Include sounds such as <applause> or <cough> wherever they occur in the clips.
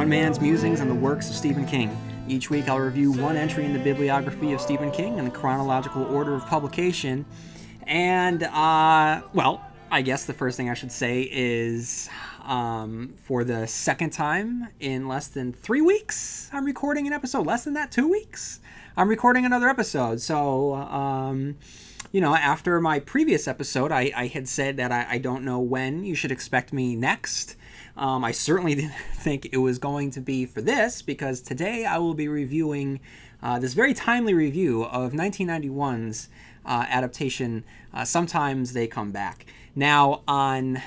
One man's musings on the works of Stephen King. Each week I'll review one entry in the bibliography of Stephen King in the chronological order of publication. And, uh, well, I guess the first thing I should say is um, for the second time in less than three weeks, I'm recording an episode. Less than that, two weeks, I'm recording another episode. So, um, you know, after my previous episode, I, I had said that I, I, don't know when you should expect me next. Um, I certainly <laughs> didn't think it was going to be for this because today I will be reviewing uh, this very timely review of 1991's uh, adaptation. Uh, Sometimes they come back. Now on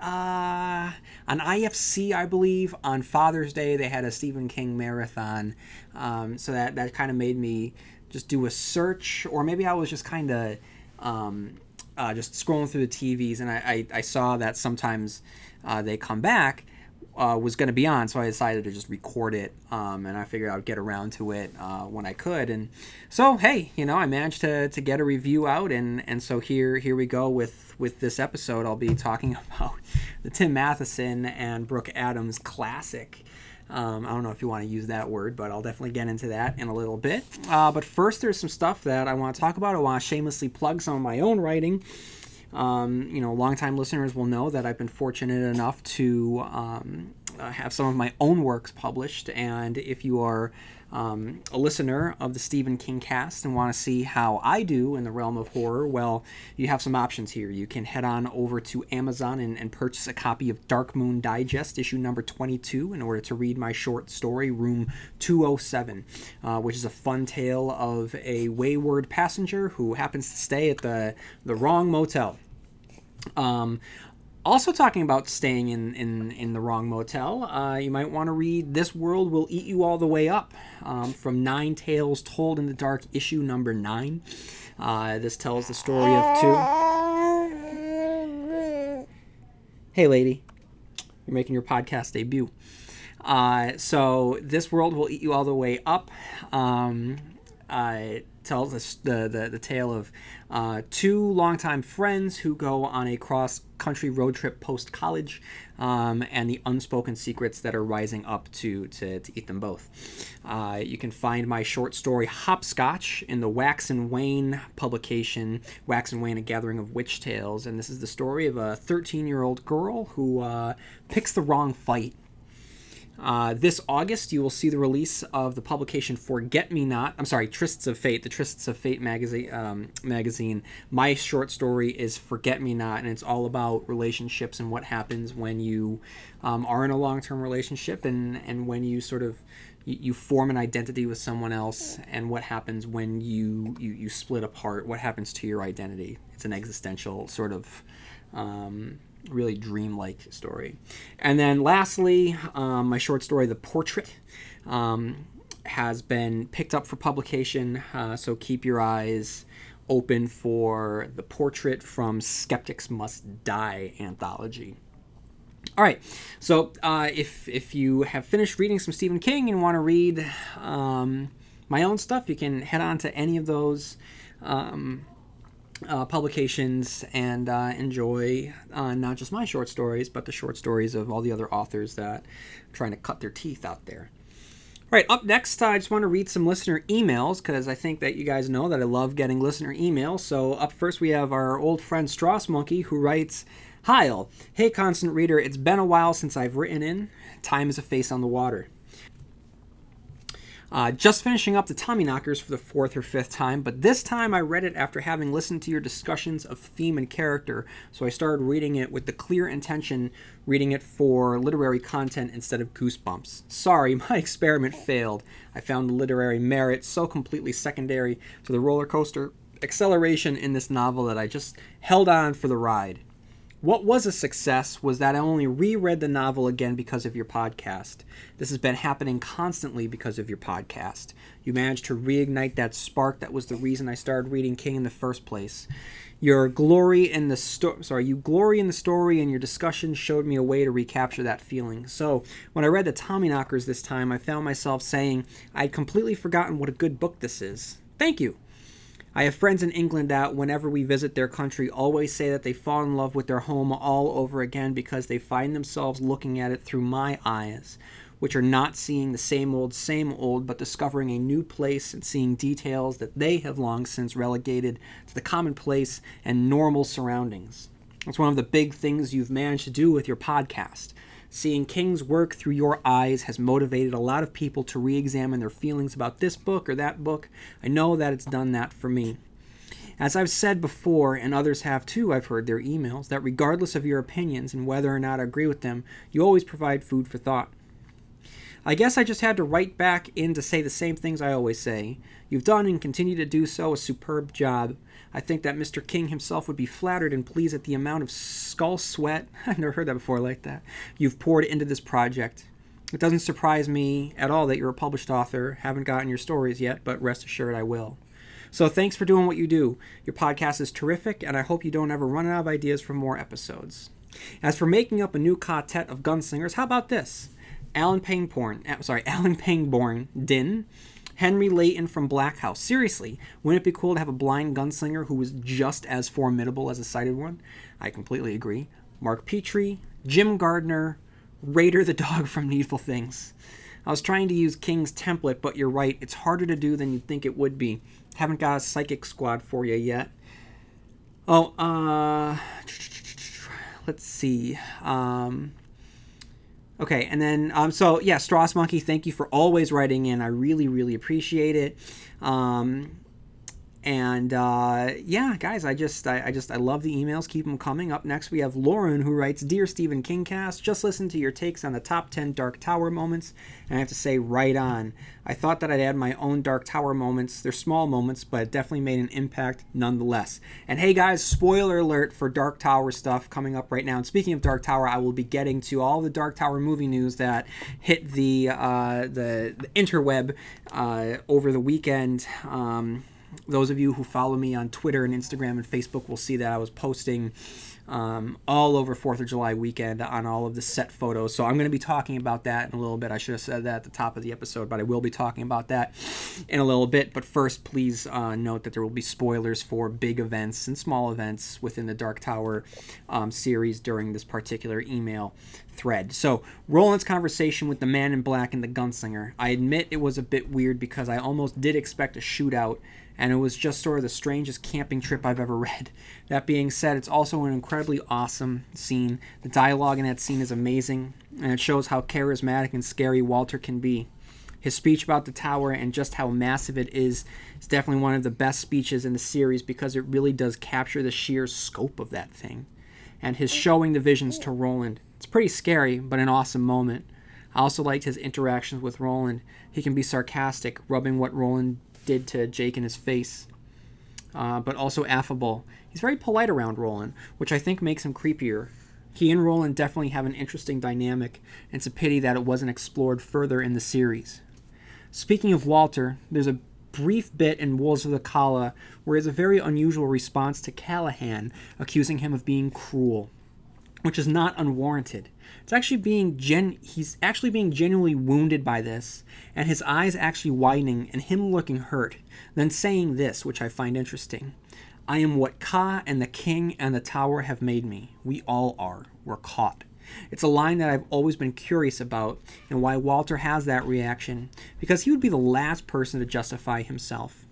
uh, on IFC, I believe on Father's Day they had a Stephen King marathon, um, so that that kind of made me just do a search, or maybe I was just kind of um, uh, just scrolling through the TVs and I, I, I saw that sometimes uh, they come back uh, was going to be on, so I decided to just record it, um, and I figured I'd get around to it uh, when I could. And so, hey, you know, I managed to, to get a review out, and, and so here here we go with with this episode. I'll be talking <laughs> about the Tim Matheson and Brooke Adams classic. Um, I don't know if you want to use that word, but I'll definitely get into that in a little bit. Uh, but first, there's some stuff that I want to talk about. I want to shamelessly plug some of my own writing. Um, you know, longtime listeners will know that I've been fortunate enough to um, uh, have some of my own works published. And if you are um, a listener of the Stephen King cast and want to see how I do in the realm of horror, well, you have some options here. You can head on over to Amazon and, and purchase a copy of Dark Moon Digest, issue number 22, in order to read my short story, Room 207, uh, which is a fun tale of a wayward passenger who happens to stay at the, the wrong motel. Um, also talking about staying in, in, in the wrong motel, uh, you might want to read This World Will Eat You All the Way Up um, from Nine Tales Told in the Dark, issue number nine. Uh, this tells the story of two. Hey, lady. You're making your podcast debut. Uh, so, This World Will Eat You All the Way Up. Um, uh, tells the, the, the tale of uh, two longtime friends who go on a cross country road trip post college um, and the unspoken secrets that are rising up to, to, to eat them both. Uh, you can find my short story Hopscotch in the Wax and Wane publication, Wax and Wane, A Gathering of Witch Tales. And this is the story of a 13 year old girl who uh, picks the wrong fight uh, this August, you will see the release of the publication Forget Me Not. I'm sorry, Trysts of Fate, the Trysts of Fate magazine. Um, magazine. My short story is Forget Me Not, and it's all about relationships and what happens when you um, are in a long-term relationship and and when you sort of you, you, form an identity with someone else, and what happens when you, you you split apart. What happens to your identity? It's an existential sort of. Um, really dreamlike story. And then lastly, um, my short story, The Portrait, um, has been picked up for publication. Uh, so keep your eyes open for The Portrait from Skeptics Must Die anthology. All right, so uh, if if you have finished reading some Stephen King and want to read um, my own stuff, you can head on to any of those um, uh, publications and uh, enjoy uh, not just my short stories, but the short stories of all the other authors that are trying to cut their teeth out there. All right, up next, I just want to read some listener emails because I think that you guys know that I love getting listener emails. So, up first, we have our old friend Strass Monkey who writes Hile, hey, constant reader, it's been a while since I've written in. Time is a face on the water. Uh, just finishing up the Tommyknockers for the fourth or fifth time, but this time I read it after having listened to your discussions of theme and character, so I started reading it with the clear intention reading it for literary content instead of goosebumps. Sorry, <laughs> my experiment failed. I found the literary merit so completely secondary to the roller coaster acceleration in this novel that I just held on for the ride. What was a success was that I only reread the novel again because of your podcast. This has been happening constantly because of your podcast. You managed to reignite that spark that was the reason I started reading King in the first place. Your glory in the story, sorry, you glory in the story, and your discussion showed me a way to recapture that feeling. So, when I read the Tommyknockers this time, I found myself saying I'd completely forgotten what a good book this is. Thank you. I have friends in England that, whenever we visit their country, always say that they fall in love with their home all over again because they find themselves looking at it through my eyes, which are not seeing the same old, same old, but discovering a new place and seeing details that they have long since relegated to the commonplace and normal surroundings. It's one of the big things you've managed to do with your podcast. Seeing King's work through your eyes has motivated a lot of people to re examine their feelings about this book or that book. I know that it's done that for me. As I've said before, and others have too, I've heard their emails, that regardless of your opinions and whether or not I agree with them, you always provide food for thought. I guess I just had to write back in to say the same things I always say. You've done and continue to do so a superb job. I think that Mr. King himself would be flattered and pleased at the amount of skull sweat, <laughs> I've never heard that before like that, you've poured into this project. It doesn't surprise me at all that you're a published author. Haven't gotten your stories yet, but rest assured I will. So thanks for doing what you do. Your podcast is terrific, and I hope you don't ever run out of ideas for more episodes. As for making up a new quartet of gunslingers, how about this? Alan Pangborn, uh, sorry, <laughs> Alan Pangborn, Din, Henry Leyden from Black House. Seriously, wouldn't it be cool to have a blind gunslinger who was just as formidable as a sighted one? I completely agree. Mark Petrie, Jim Gardener, Raider the dog from Needful Things. I was trying to use King's template, but you're right, it's harder to do than you'd think it would be. Haven't got a psychic squad for you yet. Oh, uh, let's see. Um, Okay, and then um, so yeah, Straws Monkey, thank you for always writing in. I really, really appreciate it. Um, and uh, yeah, guys, I just, I, I, just, I love the emails. Keep them coming. Up next, we have Lauren who writes, "Dear Stephen King Cast, just listen to your takes on the top ten Dark Tower moments, and I have to say, right on. I thought that I'd add my own Dark Tower moments. They're small moments, but it definitely made an impact nonetheless. And hey, guys, spoiler alert for Dark Tower stuff coming up right now. And speaking of Dark Tower, I will be getting to all the Dark Tower movie news that hit the uh, the, the interweb uh, over the weekend." Um, those of you who follow me on Twitter and Instagram and Facebook will see that I was posting um, all over Fourth of July weekend on all of the set photos. So I'm going to be talking about that in a little bit. I should have said that at the top of the episode, but I will be talking about that in a little bit. But first, please uh, note that there will be spoilers for big events and small events within the Dark Tower um, series during this particular email thread. So, Roland's conversation with the man in black and the gunslinger. I admit it was a bit weird because I almost did expect a shootout and it was just sort of the strangest camping trip I've ever <laughs> read. That being said, it's also an incredibly awesome scene. The dialogue in that scene is amazing, and it shows how charismatic and scary Walter can be. His speech about the tower and just how massive it is is definitely one of the best speeches in the series because it really does capture the sheer scope of that thing. And his showing the visions to Roland. It's pretty scary, but an awesome moment. I also liked his interactions with Roland. He can be sarcastic, rubbing what Roland did to Jake in his face, uh, but also affable. He's very polite around Roland, which I think makes him creepier. He and Roland definitely have an interesting dynamic, and it's a pity that it wasn't explored further in the series. Speaking of Walter, there's a brief bit in Wolves of the Calla where he has a very unusual response to Callahan, accusing him of being cruel, which is not unwarranted. It's actually being gen he's actually being genuinely wounded by this, and his eyes actually widening and him looking hurt, then saying this, which I find interesting. I am what Ka and the king and the tower have made me. We all are. We're caught. It's a line that I've always been curious about and why Walter has that reaction, because he would be the last person to justify himself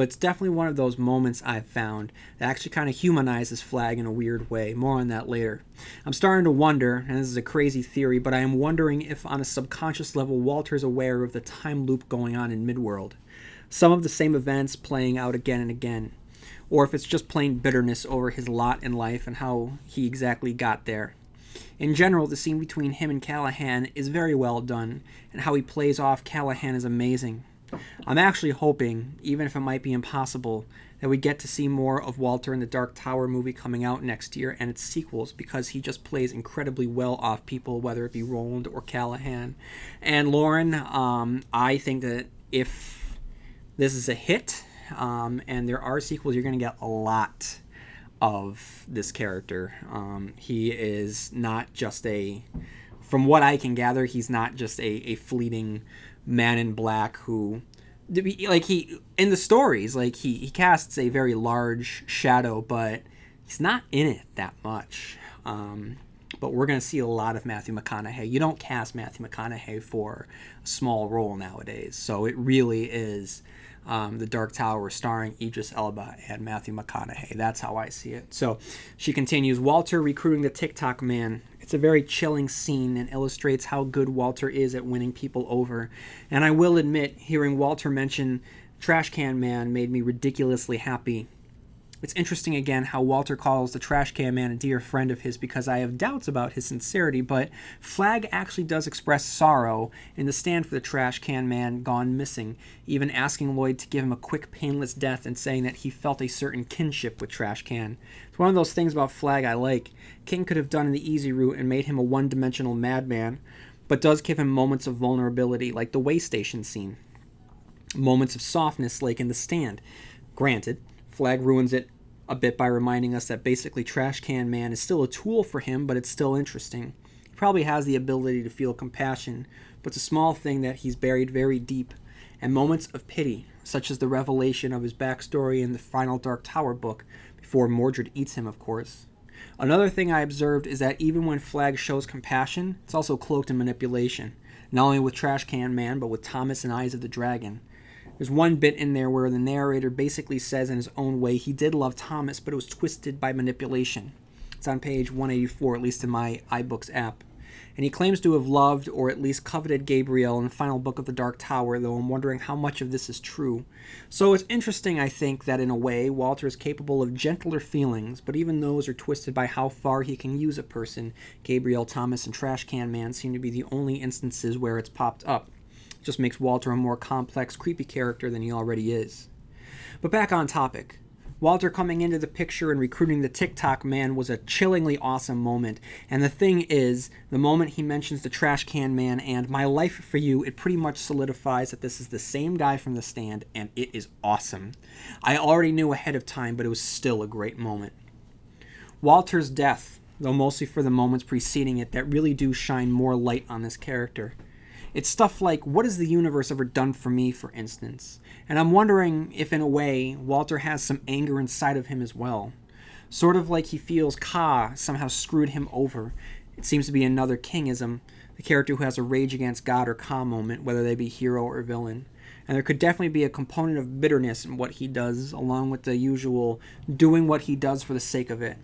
but it's definitely one of those moments I've found that actually kind of humanizes Flagg in a weird way. More on that later. I'm starting to wonder, and this is a crazy theory, but I am wondering if on a subconscious level Walter's aware of the time loop going on in Midworld. Some of the same events playing out again and again. Or if it's just plain bitterness over his lot in life and how he exactly got there. In general, the scene between him and Callahan is very well done, and how he plays off Callahan is amazing. I'm actually hoping, even if it might be impossible, that we get to see more of Walter in the Dark Tower movie coming out next year and its sequels because he just plays incredibly well off people, whether it be Roland or Callahan. And Lauren, um, I think that if this is a hit um, and there are sequels, you're going to get a lot of this character. Um, he is not just a, from what I can gather, he's not just a, a fleeting man in black who like he in the stories like he he casts a very large shadow but he's not in it that much um, but we're going to see a lot of Matthew McConaughey. You don't cast Matthew McConaughey for a small role nowadays, so it really is um, The Dark Tower starring Idris Elba and Matthew McConaughey. That's how I see it. So she continues Walter recruiting the Tick-Tock man. It's a very chilling scene and illustrates how good Walter is at winning people over. And I will admit, hearing Walter mention Trash Can Man made me ridiculously happy it's interesting again how Walter calls the trash can man a dear friend of his because I have doubts about his sincerity, but Flagg actually does express sorrow in the stand for the trash can man gone missing, even asking Lloyd to give him a quick, painless death and saying that he felt a certain kinship with Trash Can. It's one of those things about Flagg I like. King could have done the easy route and made him a one dimensional madman, but does give him moments of vulnerability, like the way station scene. Moments of softness, like in the stand. Granted, Flagg ruins it a bit by reminding us that basically Trash Can Man is still a tool for him, but it's still interesting. He probably has the ability to feel compassion, but it's a small thing that he's buried very deep. And moments of pity, such as the revelation of his backstory in the final Dark Tower book, before Mordred eats him, of course. Another thing I observed is that even when Flagg shows compassion, it's also cloaked in manipulation, not only with Trash Can Man, but with Thomas and Eyes of the Dragon. There's one bit in there where the narrator basically says in his own way he did love Thomas, but it was twisted by manipulation. It's on page 184, at least in my iBooks app. And he claims to have loved or at least coveted Gabrielle in the final book of the Dark Tower, though I'm wondering how much of this is true. So it's interesting, I think, that in a way, Walter is capable of gentler feelings, but even those are twisted by how far he can use a person. Gabrielle, Thomas, and Trash Can Man seem to be the only instances where it's popped up just makes Walter a more complex, creepy character than he already is. But back on topic. Walter coming into the picture and recruiting the Tick-Tock man was a chillingly awesome moment. And the thing is, the moment he mentions the trash can man and my life for you, it pretty much solidifies that this is the same guy from the stand, and it is awesome. I already knew ahead of time, but it was still a great moment. Walter's death, though mostly for the moments preceding it that really do shine more light on this character. It's stuff like, what has the universe ever done for me, for instance? And I'm wondering if, in a way, Walter has some anger inside of him as well. Sort of like he feels Ka somehow screwed him over. It seems to be another kingism, the character who has a rage against God or Ka moment, whether they be hero or villain. And there could definitely be a component of bitterness in what he does, along with the usual doing what he does for the sake of it.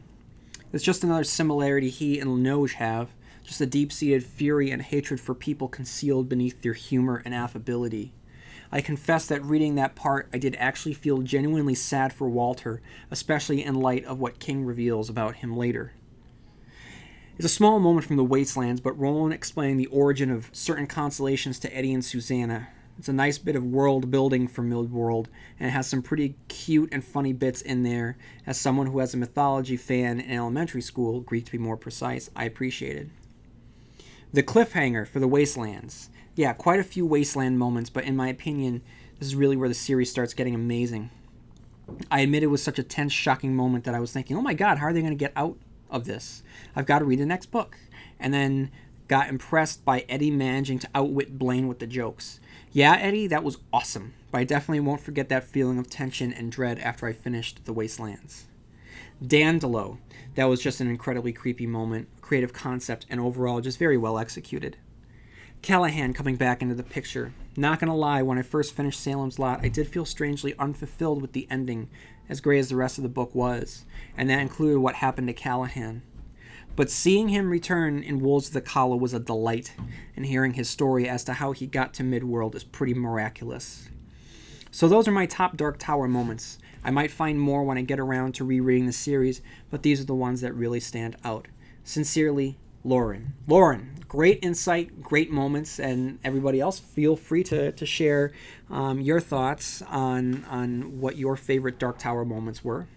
It's just another similarity he and Linoge have just a deep seated fury and hatred for people concealed beneath their humor and affability. I confess that reading that part, I did actually feel genuinely sad for Walter, especially in light of what King reveals about him later. It's a small moment from the Wastelands, but Roland explaining the origin of certain constellations to Eddie and Susanna. It's a nice bit of world building for Midworld, and it has some pretty cute and funny bits in there. As someone who was a mythology fan in elementary school, Greek to be more precise, I appreciated. The cliffhanger for the Wastelands. Yeah, quite a few Wasteland moments, but in my opinion, this is really where the series starts getting amazing. I admit it was such a tense, shocking moment that I was thinking, oh my god, how are they going to get out of this? I've got to read the next book. And then got impressed by Eddie managing to outwit Blaine with the jokes. Yeah, Eddie, that was awesome, but I definitely won't forget that feeling of tension and dread after I finished The Wastelands. Dandelo, that was just an incredibly creepy moment, creative concept, and overall just very well executed. Callahan coming back into the picture. Not gonna lie, when I first finished Salem's Lot, I did feel strangely unfulfilled with the ending, as great as the rest of the book was, and that included what happened to Callahan. But seeing him return in Wolves of the Calla was a delight, and hearing his story as to how he got to Midworld is pretty miraculous. So those are my top Dark Tower moments. I might find more when I get around to rereading the series, but these are the ones that really stand out. Sincerely, Lauren. Lauren, great insight, great moments, and everybody else, feel free to, to share um, your thoughts on, on what your favorite Dark Tower moments were.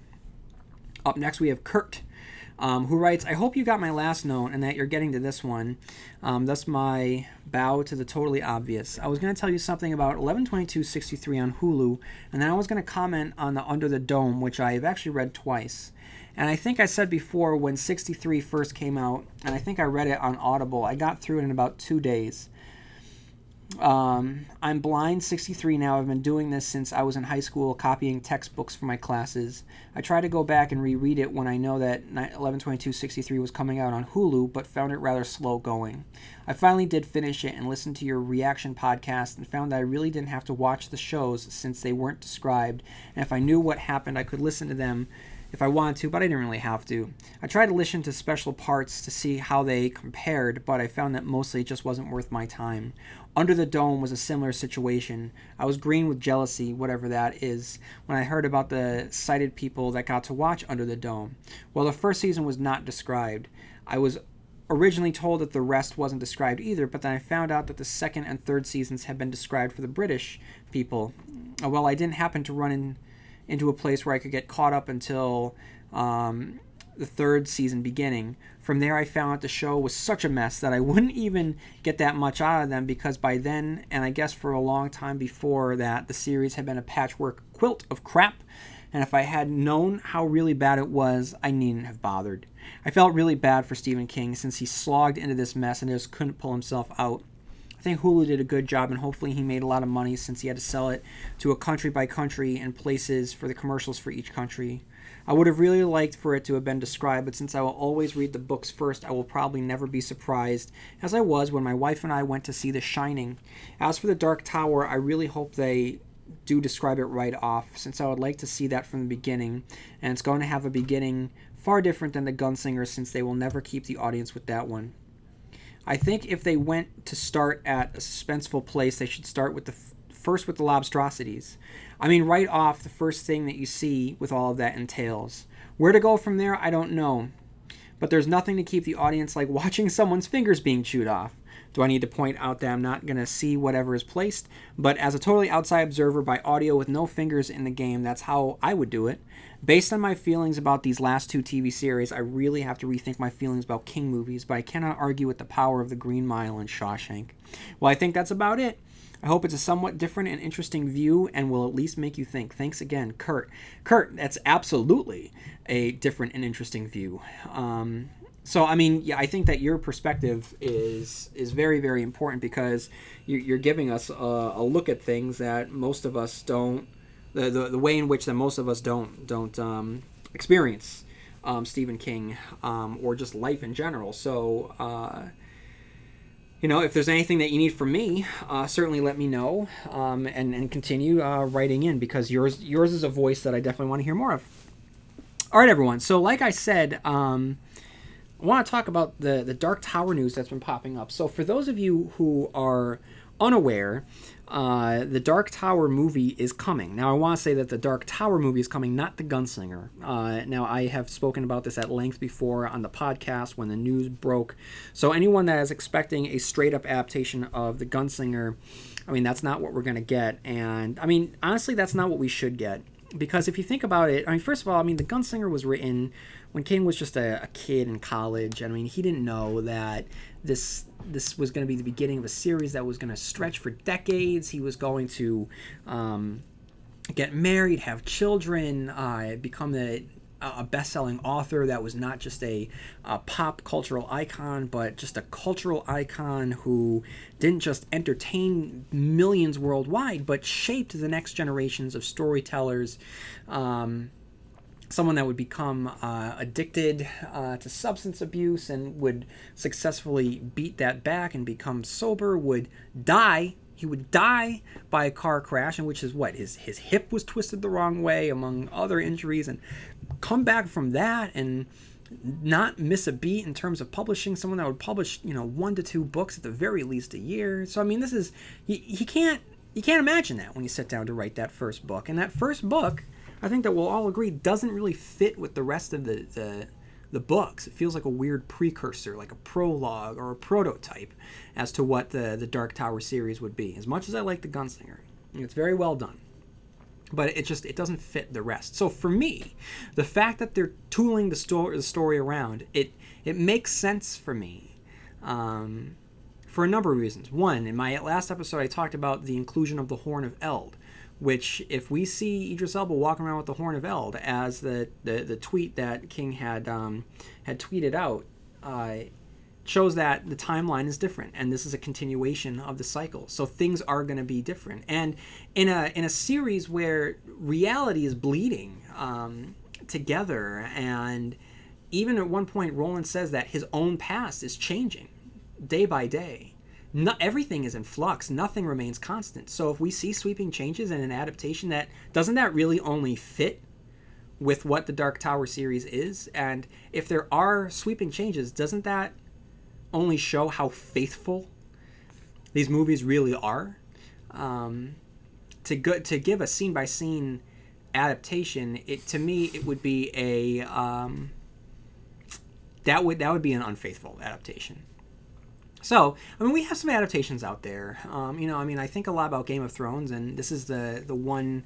Up next, we have Kurt um, who writes, I hope you got my last note and that you're getting to this one. Um, that's my bow to the totally obvious. I was going to tell you something about 112263 on Hulu, and then I was going to comment on the Under the Dome, which I've actually read twice. And I think I said before when 63 first came out, and I think I read it on Audible, I got through it in about two days. Um, I'm blind 63 now. I've been doing this since I was in high school, copying textbooks for my classes. I try to go back and reread it when I know that 112263 was coming out on Hulu, but found it rather slow going. I finally did finish it and listened to your reaction podcast and found that I really didn't have to watch the shows since they weren't described, and if I knew what happened, I could listen to them if I wanted to, but I didn't really have to. I tried to listen to special parts to see how they compared, but I found that mostly it just wasn't worth my time. Under the Dome was a similar situation. I was green with jealousy, whatever that is, when I heard about the sighted people that got to watch Under the Dome. Well, the first season was not described. I was originally told that the rest wasn't described either, but then I found out that the second and third seasons had been described for the British people. Well, I didn't happen to run in into a place where I could get caught up until um, the third season beginning. From there, I found out the show was such a mess that I <laughs> wouldn't even get that much out of them because by then, and I guess for a long time before that, the series had been a patchwork quilt of crap. And if I had known how really bad it was, I needn't have bothered. I felt really bad for Stephen King since he slogged into this mess and just couldn't pull himself out. I think Hulu did a good job, and hopefully he made a lot of money since he had to sell it to a country by country and places for the commercials for each country. I would have really liked for it to have been described, but since I will always read the books first, I will probably never be surprised, as I was when my wife and I went to see The Shining. As for The Dark Tower, I really hope they do describe it right off, since I would like to see that from the beginning, and it's going to have a beginning far different than The Gunslinger, since they will never keep the audience with that one. I think if they went to start at a suspenseful place, they should start with the f- first with the lobstrosities. I mean, right off the first thing that you see with all of that entails. Where to go from there, I don't know. But there's nothing to keep the audience like <laughs> watching someone's fingers being chewed off. Do I need to point out that I'm not going to see whatever is placed? But as a totally outside observer by audio with no fingers in the game, that's how I would do it. Based on my feelings about these last two TV series, I really have to rethink my feelings about King movies, but I cannot argue with the power of the Green Mile and Shawshank. Well, I think that's about it. I hope it's a somewhat different and interesting view and will at least make you think. Thanks again, Kurt. Kurt, that's absolutely a different and interesting view. Um, so I mean, yeah, I think that your perspective is is very very important because you're, giving us a, a look at things that most of us don't the, the, the way in which that most of us don't don't um, experience um, Stephen King um, or just life in general. So, uh, you know, if there's anything that you need from me, uh, certainly let me know um, and, and continue uh, writing in because yours yours is a voice that I definitely want to hear more of. All right, everyone. So, like I said, um, I want to talk about the the Dark Tower news that's been popping up. So, for those of you who are unaware, uh, the Dark Tower movie is coming. Now, I want to say that the Dark Tower movie is coming, not the Gunslinger. Uh, now, I have spoken about this at length before on the podcast when the news broke. So, anyone that is expecting a straight up adaptation of the Gunslinger, I mean, that's not what we're going to get. And, I mean, honestly, that's not what we should get. Because if you think about it, I mean, first of all, I mean, the Gunslinger was written when King was just a, a kid in college. I mean, he didn't know that this this was going to be the beginning of a series that was going to stretch for decades. He was going to um, get married, have children, uh, become a, a best-selling author that was not just a, a, pop cultural icon, but just a cultural icon who didn't just entertain millions worldwide, but shaped the next generations of storytellers. Um, someone that would become uh, addicted uh, to substance abuse and would successfully beat that back and become sober would die. He would die by a car crash in which his what his his hip was twisted the wrong way among other injuries and come back from that and not miss a beat in terms of publishing someone that would publish you know one to two books at the very least a year. So i mean this is he, he can't you can't imagine that when you sit down to write that first book. And that first book I think that we'll all agree doesn't really fit with the rest of the, the the books. It feels like a weird precursor, like a prologue or a prototype as to what the the Dark Tower series would be. As much as I like the Gunslinger, it's very well done. But it just it doesn't fit the rest. So for me, the fact that they're tooling the story the story around it it makes sense for me. Um, for a number of reasons. One, in my last episode, I talked about the inclusion of the Horn of Eld, which if we see Idris Elba walking around with the Horn of Eld as the, the, the tweet that King had um, had tweeted out, uh, shows that the timeline is different and this is a continuation of the cycle. So things are going to be different. And in a in a series where reality is bleeding um, together and even at one point roland says that his own past is changing day by day not everything is in flux nothing remains constant so if we see sweeping changes in an adaptation that doesn't that really only fit with what the dark tower series is and if there are sweeping changes doesn't that only show how faithful these movies really are. Um, to go, to give a scene by scene adaptation, it to me it would be a um, that would that would be an unfaithful adaptation. So, I mean, we have some adaptations out there. Um, you know, I mean, I think a lot about Game of Thrones, and this is the the one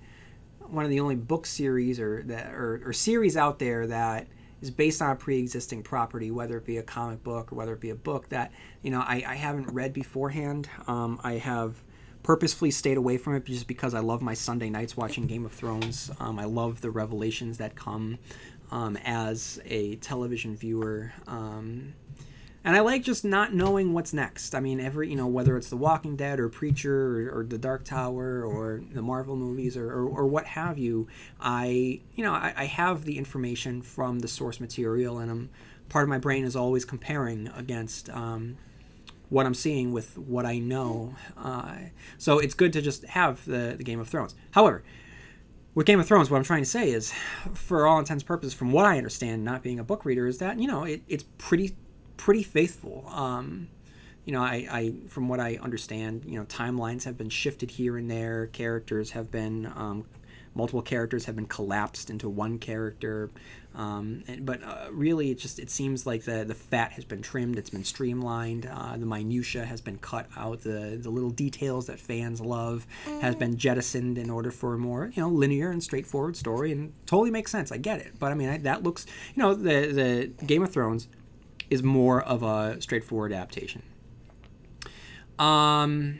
one of the only book series or that or, or series out there that is based on a pre-existing property, whether it be a comic book or whether it be a book that you know I, I haven't read beforehand. Um, I have purposefully stayed away from it just because I love my Sunday nights watching Game of Thrones. Um, I love the revelations that come um, as a television viewer. Um, and I like just not knowing what's next. I mean, every you know whether it's The Walking Dead or Preacher or, or The Dark Tower or the Marvel movies or, or, or what have you, I you know I, I, have the information from the source material, and I'm part of my brain is always comparing against um, what I'm seeing with what I know. Uh, so it's good to just have the the Game of Thrones. However. With Game of Thrones, what I'm trying to say is, for all intents and purposes, from what I understand, not being a book reader, is that you know it, it's pretty pretty faithful. Um, you know, I, I, from what I understand, you know, timelines have been shifted here and there. Characters have been, um, multiple characters have been collapsed into one character. Um, and, but uh, really, it just it seems like the the fat has been trimmed. It's been streamlined. Uh, the minutia has been cut out. The the little details that fans love has been jettisoned in order for a more you know linear and straightforward story. And totally makes sense. I get it. But I mean, I, that looks you know the the Game of Thrones is more of a straightforward adaptation. Um,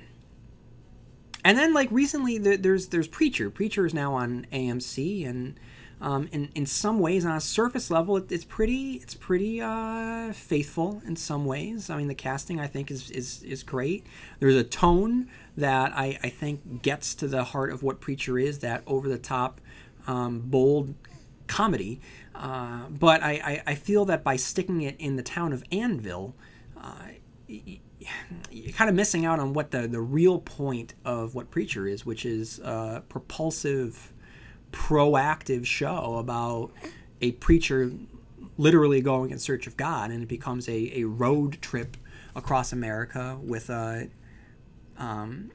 and then like recently, there's there's Preacher. Preacher is now on AMC, and um, in in some ways, on a surface level, it, it's pretty it's pretty uh, faithful in some ways. I mean, the casting I think is is is great. There's a tone that I I think gets to the heart of what Preacher is. That over the top, um, bold comedy uh, but I, I, I, feel that by sticking it in the town of Annville, uh, you're kind of missing out on what the, the real point of what Preacher is, which is a propulsive, proactive show about a preacher literally going in search of God, and it becomes a, a road trip across America with a um,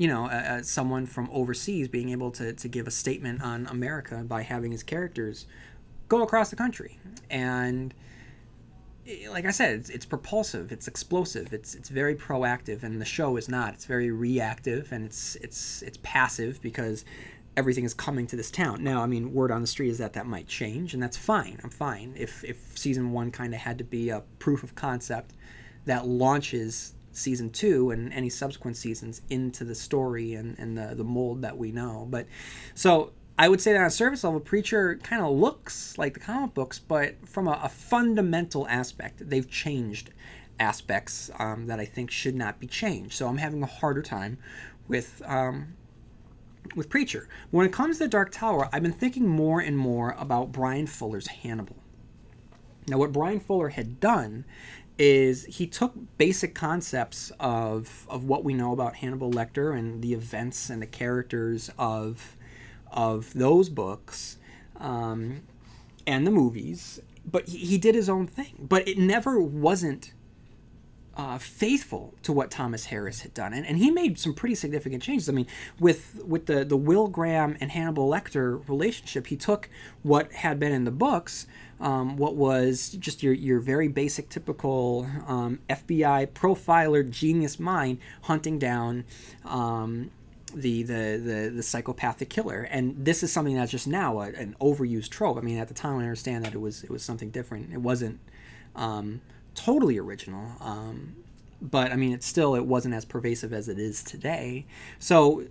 you know, uh, someone from overseas being able to, to give a statement on America by having his characters go across the country. And eh, like I said, it's, it's propulsive, it's explosive, it's it's very proactive, and the show is not. It's very reactive and it's it's it's passive because everything is coming to this town. Now, I mean, word on the street is that that might change, and that's fine. I'm fine. If if season one kind of had to be a proof of concept that launches season two and any subsequent seasons into the story and, and the, the mold that we know. But so I would say that on a surface level, Preacher kind of looks like the comic books, but from a, a fundamental aspect, they've changed aspects um, that I think should not be changed. So I'm having a harder time with um, with Preacher. When it comes to the Dark Tower, I've been thinking more and more about Bryan Fuller's Hannibal. Now, what Bryan Fuller had done is he took basic concepts of of what we know about Hannibal Lecter and the events and the characters of of those books um, and the movies, but he, he, did his own thing. But it never wasn't uh, faithful to what Thomas Harris had done, and, and he made some pretty significant changes. I mean, with with the the Will Graham and Hannibal Lecter relationship, he took what had been in the books um, what was just your, your very basic, typical um, FBI profiler genius mind hunting down um, the, the, the, the psychopathic killer. And this is something that's just now a, an overused trope. I mean, at the time, I understand that it was, it was something different. It wasn't um, totally original. Um, but I mean, it still, it wasn't as pervasive as it is today. So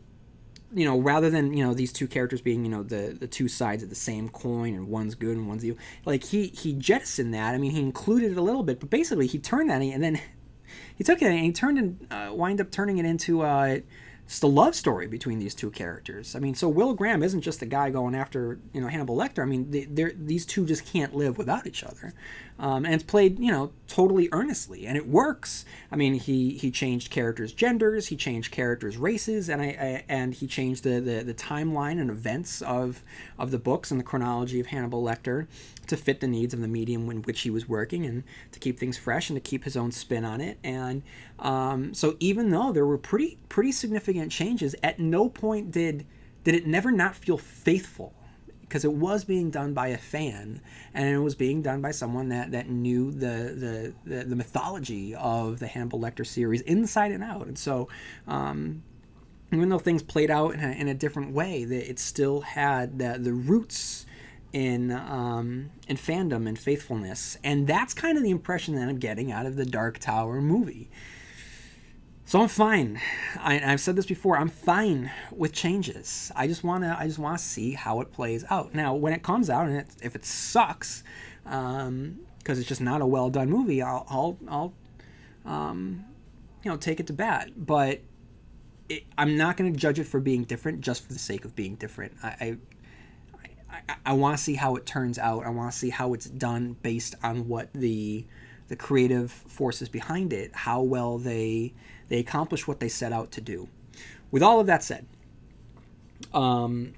you know, rather than you know these two characters being you know the the two sides of the same coin and one's good and one's evil, like he he jettisoned that. I mean, he included it a little bit, but basically he turned that and then <laughs> he took it and he turned and uh, wind up turning it into uh, just a love story between these two characters. I mean, so Will Graham isn't just the guy going after you know Hannibal Lecter. I mean, they, these two just can't live without each other, um, and it's played you know totally earnestly, and it works. I mean, he he changed characters' genders, he changed characters' races, and I, I and he changed the, the the timeline and events of of the books and the chronology of Hannibal Lecter to fit the needs of the medium in which he was working and to keep things fresh and to keep his own spin on it. And um, so even though there were pretty pretty significant changes, at no point did did it never not feel faithful because it was being done by a fan and it was being done by someone that, that knew the, the, the, the mythology of the Hannibal Lecter series inside and out. And so, um, even though things played out in a, in a different way, that it still had the, the roots in um, in fandom and faithfulness, and that's kind of the impression that I'm getting out of the Dark Tower movie. So I'm fine. I, have said this before. I'm fine with changes. I just wanna I just wanna see how it plays out. Now, when it comes out and it, if it sucks, because um, it's just not a well done movie, I'll I'll, I'll um, you know take it to bat. But it, I'm not to judge it for being different just for the sake of being different. I, I I, I want to see how it turns out. I want to see how it's done based on what the the creative forces behind it, how well they they accomplish what they set out to do. With all of that said, um,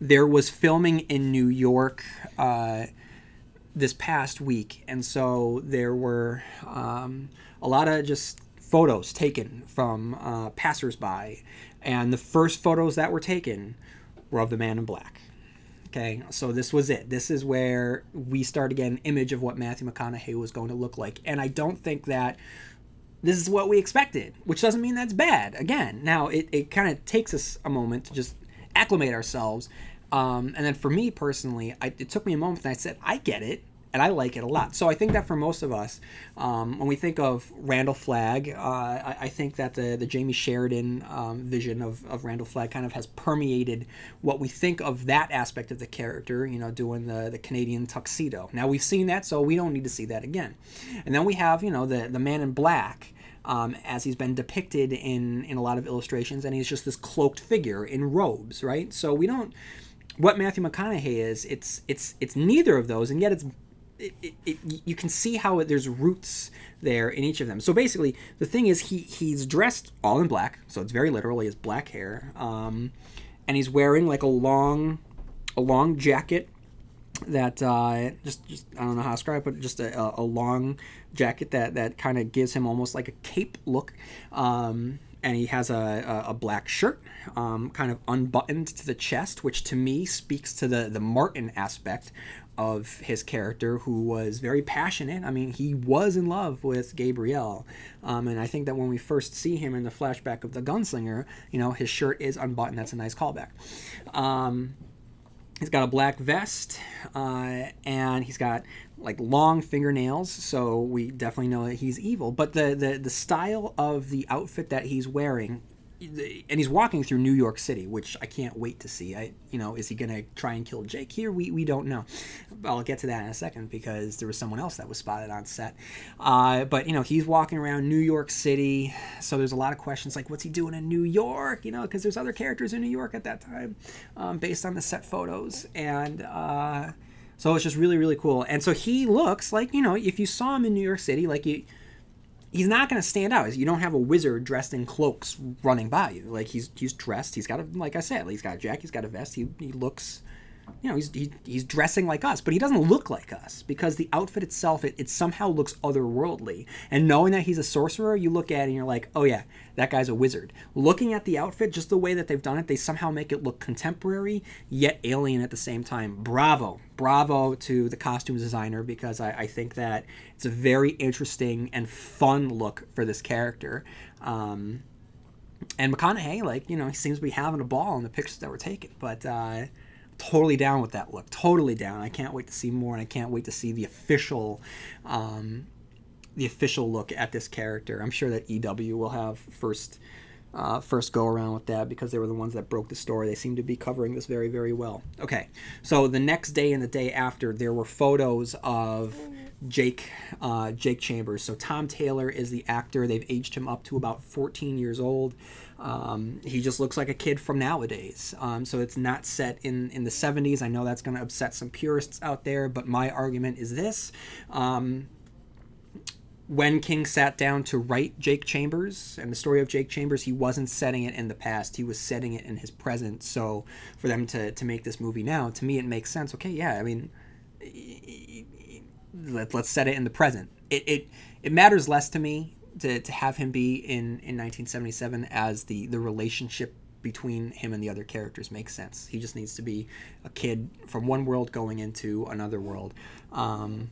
there was filming in New York uh, this past week, and so there were um, a lot of just photos taken from uh, passersby, and the first photos that were taken were of the man in black. Okay, so this was it. This is where we start to get an image of what Matthew McConaughey was going to look like. And I don't think that this is what we expected, which doesn't mean that's bad. Again, now it, it kind of takes us a moment to just acclimate ourselves. Um, and then for me personally, I, it took me a moment and I said, I get it and I like it a lot. So I think that for most of us, um, when we think of Randall Flagg, uh, I, I, think that the, the Jamey Sheridan um, vision of, of Randall Flagg kind of has permeated what we think of that aspect of the character, you know, doing the, the Canadian tuxedo. Now we've seen that, so we don't need to see that again. And then we have, you know, the, the man in black. Um, as he's been depicted in, in a lot of illustrations, and he's just this cloaked figure in robes, right? So we don't what Matthew McConaughey is. It's it's it's neither of those, and yet it's it, it, you can see how there's roots there in each of them. So basically, the thing is, he he's dressed all in black, so it's very literally his black hair, um, and he's wearing like a long, a long jacket that uh, just, just I don't know how to describe, it, but just a, a long jacket that that kind of gives him almost like a cape look. Um, and he has a, a, a black shirt, um, kind of unbuttoned to the chest, which to me speaks to the, the Marten aspect of his character, who was very passionate. I mean, he was in love with Gabrielle, um, and I think that when we first see him in the flashback of the gunslinger, you know, his shirt is unbuttoned. That's a nice callback. Um, he's got a black vest, uh, and he's got like long fingernails, so we definitely know that he's evil. But the the the style of the outfit that he's wearing and he's walking through New York City, which I can't wait to see. I, you know, is he gonna try and kill Jake here? We, we don't know. I'll get to that in a second because there was someone else that was spotted on set. Uh, but you know, he's walking around New York City, so there's a lot of questions like, what's he doing in New York? You know, because there's other characters in New York at that time, um, based on the set photos, and uh, so it's just really really cool. And so he looks like you know, if you saw him in New York City, like you he's not going to stand out. You don't have a wizard dressed in cloaks running by you. Like he's he's dressed. He's got a like I said, he's got a jacket. He's got a vest. He he looks, you know, he's he, he's dressing like us, but he doesn't look like us because the outfit itself it, it somehow looks otherworldly. And knowing that he's a sorcerer, you look at it and you're like, oh yeah, that guy's a wizard. Looking at the outfit, just the way that they've done it, they somehow make it look contemporary yet alien at the same time. Bravo. Bravo to the costume designer because I, I think that it's a very interesting and fun look for this character. Um, and McConaughey, like, you know, he seems to be having a ball in the pictures that were taken. But uh, totally down with that look. Totally down. I can't wait to see more, and I can't wait to see the official um, the official look at this character. I'm sure that EW will have first uh, first go around with that because they were the ones that broke the story. They seem to be covering this very, very well. Okay, so the next day and the day after, there were photos of Jake uh, Jake Chambers. So Tom Taylor is the actor. They've aged him up to about 14 years old. Um, he just looks like a kid from nowadays. Um, so it's not set in, in the 70s. I know that's going to upset some purists out there, but my argument is this. Um, when King sat down to write Jake Chambers and the story of Jake Chambers, he wasn't setting it in the past. He was setting it in his present. So for them to, to make this movie now, to me, it makes sense. Okay, yeah, I mean, let, let's set it in the present. It, it, it matters less to me to, to have him be in, in 1977 as the, the relationship between him and the other characters makes sense. He just needs to be a kid from one world going into another world. Um,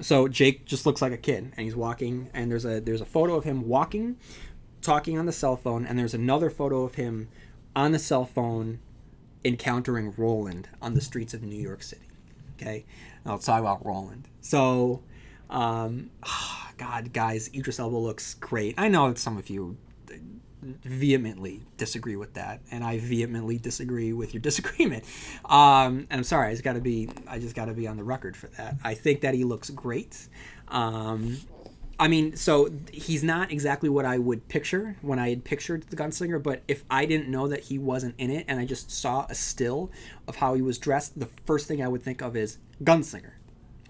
so Jake just looks like a kid, and he's walking. And there's a there's a photo of him walking, talking on the cell phone, and there's another photo of him on the cell phone encountering Roland on the streets of New York City. Okay, let's talk about Roland. So, um, God, guys, Idris Elba looks great. I know that some of you vehemently disagree with that, and I vehemently disagree with your <laughs> disagreement. Um, and I'm sorry, I just got to be, I just got to be on the record for that. I think that he looks great. Um, I mean, so he's not exactly what I would picture when I had pictured the gunslinger, but if I didn't know that he wasn't in it and I just saw a still of how he was dressed, the first thing I would think of is gunslinger.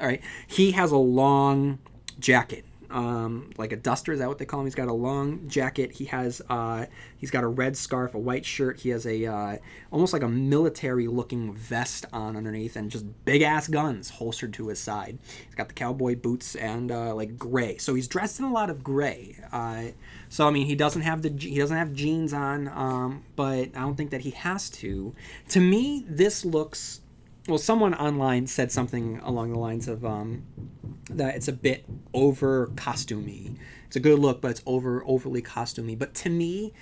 All right. He has a long jacket um, like a duster. Is that what they call him? He's got a long jacket. He has uh, he's got a red scarf, a white shirt. He has a uh, almost like a military looking vest on underneath, and just big ass guns holstered to his side. He's got the cowboy boots and uh, like gray. So he's dressed in a lot of gray. Uh, so I mean, he doesn't have the he doesn't have jeans on, um, but I don't think that he has to. To me, this looks well, someone online said something along the lines of um, that it's a bit over costumey. It's a good look, but it's over overly costumey. But to me,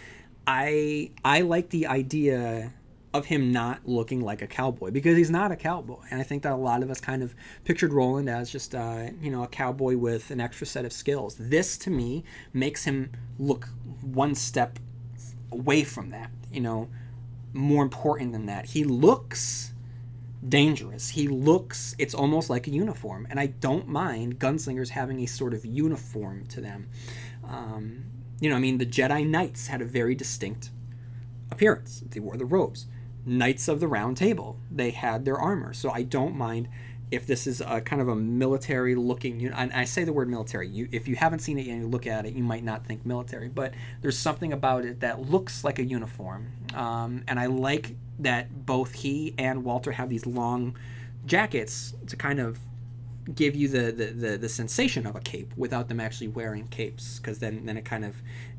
I I like the idea of him not looking like a cowboy because he's not a cowboy, and I think that a lot of us kind of pictured Roland as just uh, you know a cowboy with an extra set of skills. This to me makes him look one step away from that. You know, more important than that, he looks dangerous. He looks, it's almost like a uniform. And I don't mind gunslingers having a sort of uniform to them. Um, you know, I mean, the Jedi Knights had a very distinct appearance. They wore the robes. Knights of the Round Table, they had their armor. So I don't mind if this is a kind of a military looking you and I say the word military you if you haven't seen it and you look at it you might not think military but there's something about it that looks like a uniform. Um, and I like that both he and Walter have these long jackets to kind of give you the, the, the, the, sensation of a cape without them actually wearing capes because then, then it kind of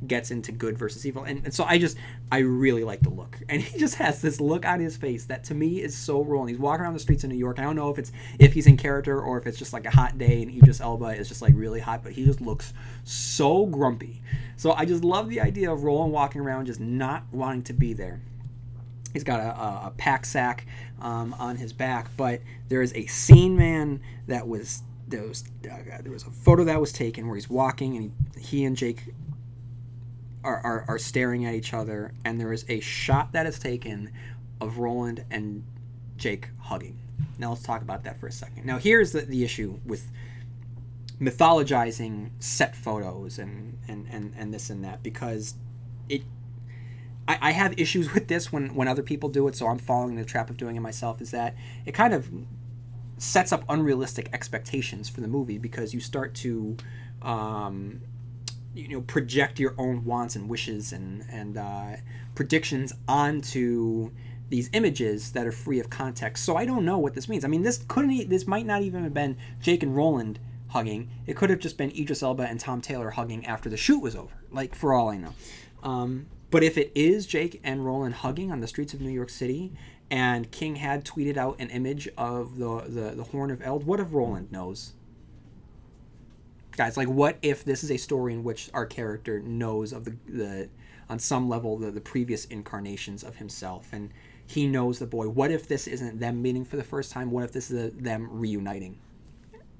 gets into good versus evil. And, and so i just i really like the look. And <laughs> he just has this look on his face that to me is so Roland he's walking around the streets of new york. I don't know if it's if he's in character or if it's just like a hot day and idris elba is just like really hot but he just looks so grumpy. So i just love the idea of roland walking around just not wanting to be there He's got a, a pack sack um, on his back, but there is a scene, man, that was there was uh, there was a photo that was taken where he's walking and he, he and Jake are, are, are staring at each other, and there is a shot that is taken of Roland and Jake hugging. Now let's talk about that for a second. Now here's the, the issue with mythologizing set photos and, and, and, and this and that because it I, I have issues <laughs> with this when when other people do it, so I'm falling in the trap of doing it myself. Is that it kind of sets up unrealistic expectations for the movie because you start to um, you know project your own wants and wishes and and uh, predictions onto these images that are free of context. So I don't know what this means. I mean, this couldn't this might not even have been Jake and Roland hugging. It could have just been Idris Elba and Tom Taylor hugging after the shoot was over. Like for all I know. Um, but if it is Jake and Roland hugging on the streets of New York City, and King had tweeted out an image of the, the, the Horn of Eld, what if Roland knows? Guys, like, what if this is a story in which our character knows of the, the on some level, the, the previous incarnations of himself, and he knows the boy? What if this isn't them meeting for the first time? What if this is a, them reuniting?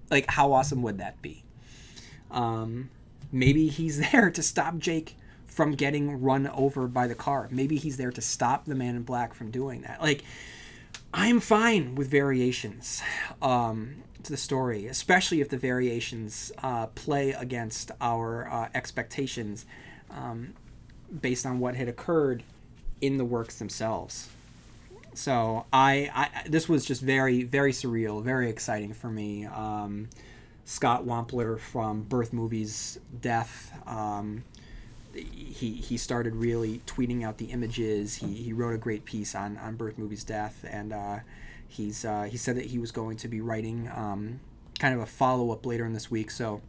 Like, how awesome would that be? Um, maybe he's <laughs> there to stop Jake from getting run over by the car. Maybe he's there to stop the man in black from doing that. Like, I'm fine with variations um, to the story, especially if the variations uh, play against our uh, expectations um, based on what had occurred in the works themselves. So I, I this was just very very surreal, very exciting for me. Um, Scott Wampler from Birth Movies Death. Um, he he started really tweeting out the images. He, he wrote a great piece on, on Birth Movies Death, and uh, he's uh, he said that he was going to be writing um, kind of a follow up later in this week. So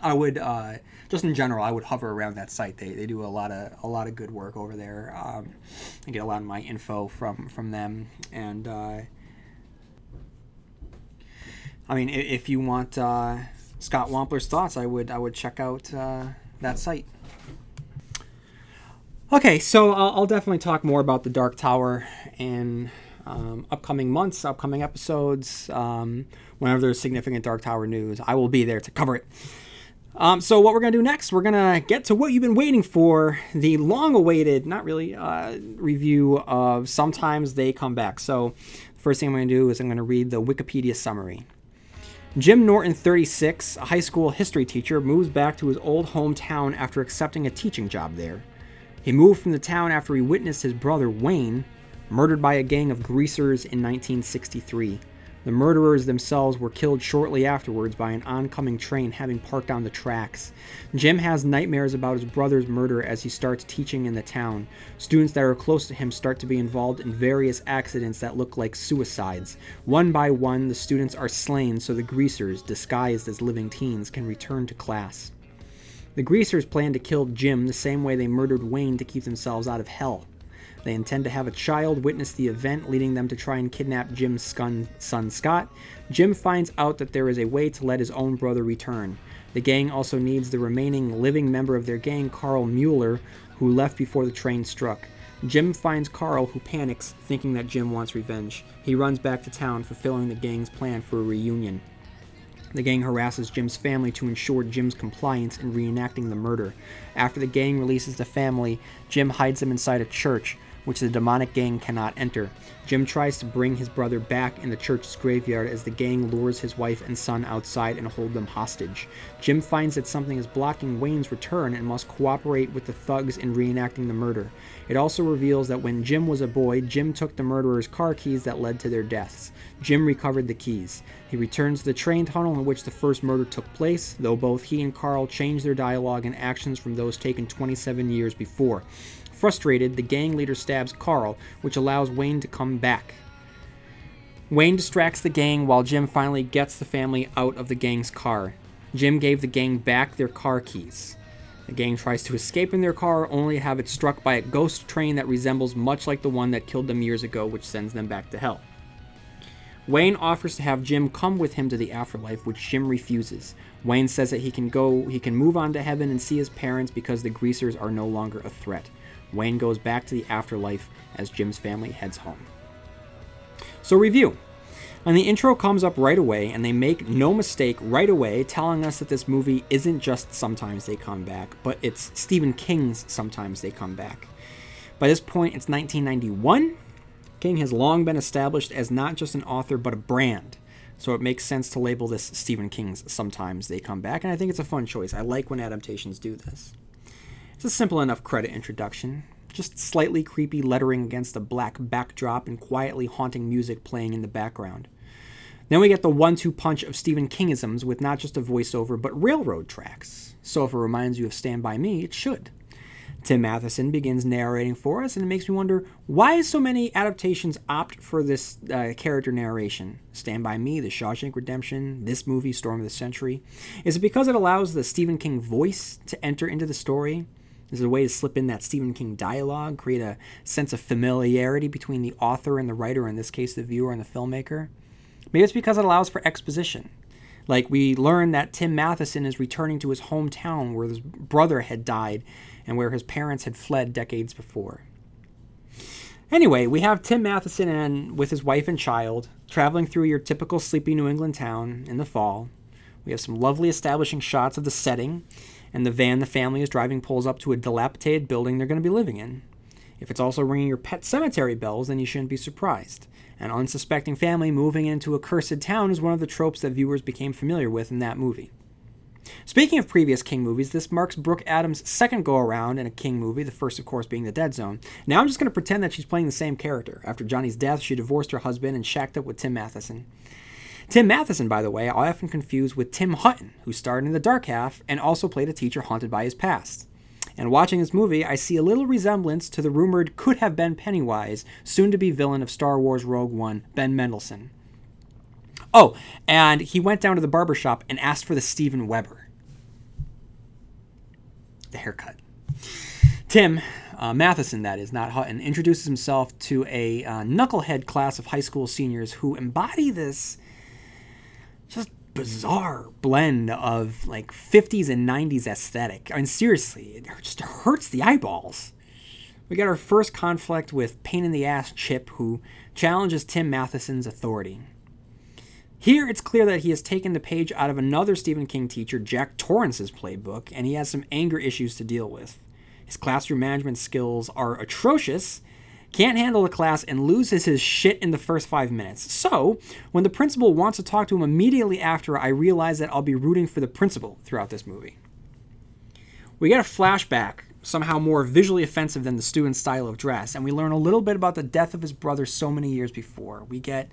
I would uh, just in general, I would hover around that site. They, they do a lot of a lot of good work over there. Um, I get a lot of my info from from them, and uh, I mean, if you want uh, Scott Wampler's thoughts, I would I would check out uh, that site. Okay, so I'll, I'll, definitely talk more about the Dark Tower in um, upcoming months, upcoming episodes. Um, whenever there's significant Dark Tower news, I will be there to cover it. Um, so what we're gonna do next? We're gonna get to what you've been waiting for, the long-awaited, not really, uh, review of Sometimes They Come Back. So first thing I'm gonna do is I'm gonna read the Wikipedia summary. Jim Norton, 36, a high school history teacher, moves back to his old hometown after accepting a teaching job there. He moved from the town after he witnessed his brother Wayne murdered by a gang of greasers in 1963. The murderers themselves were killed shortly afterwards by an oncoming train having parked on the tracks. Jim has nightmares about his brother's murder as he starts teaching in the town. Students that are close to him start to be involved in various accidents that look like suicides. One by one, the students are slain so the greasers, disguised as living teens, can return to class. The greasers plan to kill Jim the same way they murdered Wayne to keep themselves out of hell. They intend to have a child witness the event, leading them to try and kidnap Jim's son Scott. Jim finds out that there is a way to let his own brother return. The gang also needs the remaining living member of their gang, Carl Mueller, who left before the train struck. Jim finds Carl, who panics, thinking that Jim wants revenge. He runs back to town, fulfilling the gang's plan for a reunion. The gang harasses Jim's family to ensure Jim's compliance in reenacting the murder. After the gang releases the family, Jim hides them inside a church which the demonic gang cannot enter. Jim tries to bring his brother back in the church's graveyard as the gang lures his wife and son outside and hold them hostage. Jim finds that something is blocking Wayne's return and must cooperate with the thugs in reenacting the murder. It also reveals that when Jim was a boy, Jim took the murderer's car keys that led to their deaths. Jim recovered the keys. He returns to the train tunnel in which the first murder took place, though both he and Carl change their dialogue and actions from those taken 27 years before. Frustrated, the gang leader stabs Carl, which allows Wayne to come back. Wayne distracts the gang while Jim finally gets the family out of the gang's car. Jim gave the gang back their car keys. The gang tries to escape in their car, only to have it struck by a ghost train that resembles much like the one that killed them years ago, which sends them back to hell. Wayne offers to have Jim come with him to the afterlife, which Jim refuses. Wayne says that he can go, he can move on to heaven and see his parents because the greasers are no longer a threat. Wayne goes back to the afterlife as Jim's family heads home. So, review. And the intro comes up right away, and they make no mistake right away telling us that this movie isn't just Sometimes They Come Back, but it's Stephen King's Sometimes They Come Back. By this point, it's 1991. King has long been established as not just an author, but a brand. So it makes sense to label this Stephen King's Sometimes They Come Back, and I think it's a fun choice. I like when adaptations do this. It's a simple enough credit introduction, just slightly creepy lettering against a black backdrop and quietly haunting music playing in the background. Then we get the one two punch of Stephen Kingisms with not just a voiceover, but railroad tracks. So if it reminds you of Stand By Me, it should. Tim Matheson begins narrating for us, and it makes me wonder why so many adaptations opt for this uh, character narration. Stand By Me, The Shawshank Redemption, this movie, Storm of the Century. Is it because it allows the Stephen King voice to enter into the story? Is it a way to slip in that Stephen King dialogue, create a sense of familiarity between the author and the writer, in this case, the viewer and the filmmaker? Maybe it's because it allows for exposition. Like we learn that Tim Matheson is returning to his hometown where his brother had died and where his parents had fled decades before. Anyway, we have Tim Matheson and with his wife and child traveling through your typical sleepy New England town in the fall. We have some lovely establishing shots of the setting and the van the family is driving pulls up to a dilapidated building they're going to be living in. If it's also ringing your Pet Sematary bells, then you shouldn't be surprised. An unsuspecting family moving into a cursed town is one of the tropes that viewers became familiar with in that movie. Speaking of previous King movies, this marks Brooke Adams' second go around in a King movie, the first, of course, being The Dead Zone. Now I'm just going to pretend that she's playing the same character. After Johnny's death, she divorced her husband and shacked up with Tim Matheson. Tim Matheson, by the way, I often confuse with Tim Hutton, who starred in The Dark Half and also played a teacher haunted by his past. And watching this movie, I see a little resemblance to the rumored could have been Pennywise, soon to be villain of Star Wars Rogue One, Ben Mendelsohn. Oh, and he went down to the barber shop and asked for the Steven Weber. The haircut. Tim, uh, Matheson, that is, not Hutton, introduces himself to a uh, knucklehead class of high school seniors who embody this just bizarre blend of like 50s and 90s aesthetic. I mean, seriously, it just hurts the eyeballs. We got our first conflict with pain in the ass Chip, who challenges Tim Matheson's authority. Here, it's clear that he has taken the page out of another Stephen King teacher, Jack Torrance's playbook, and he has some anger issues to deal with. His classroom management skills are atrocious, can't handle the class, and loses his shit in the first five minutes. So, when the principal wants to talk to him immediately after, I realize that I'll be rooting for the principal throughout this movie. We get a flashback, somehow more visually offensive than the student's style of dress, and we learn a little bit about the death of his brother so many years before. We get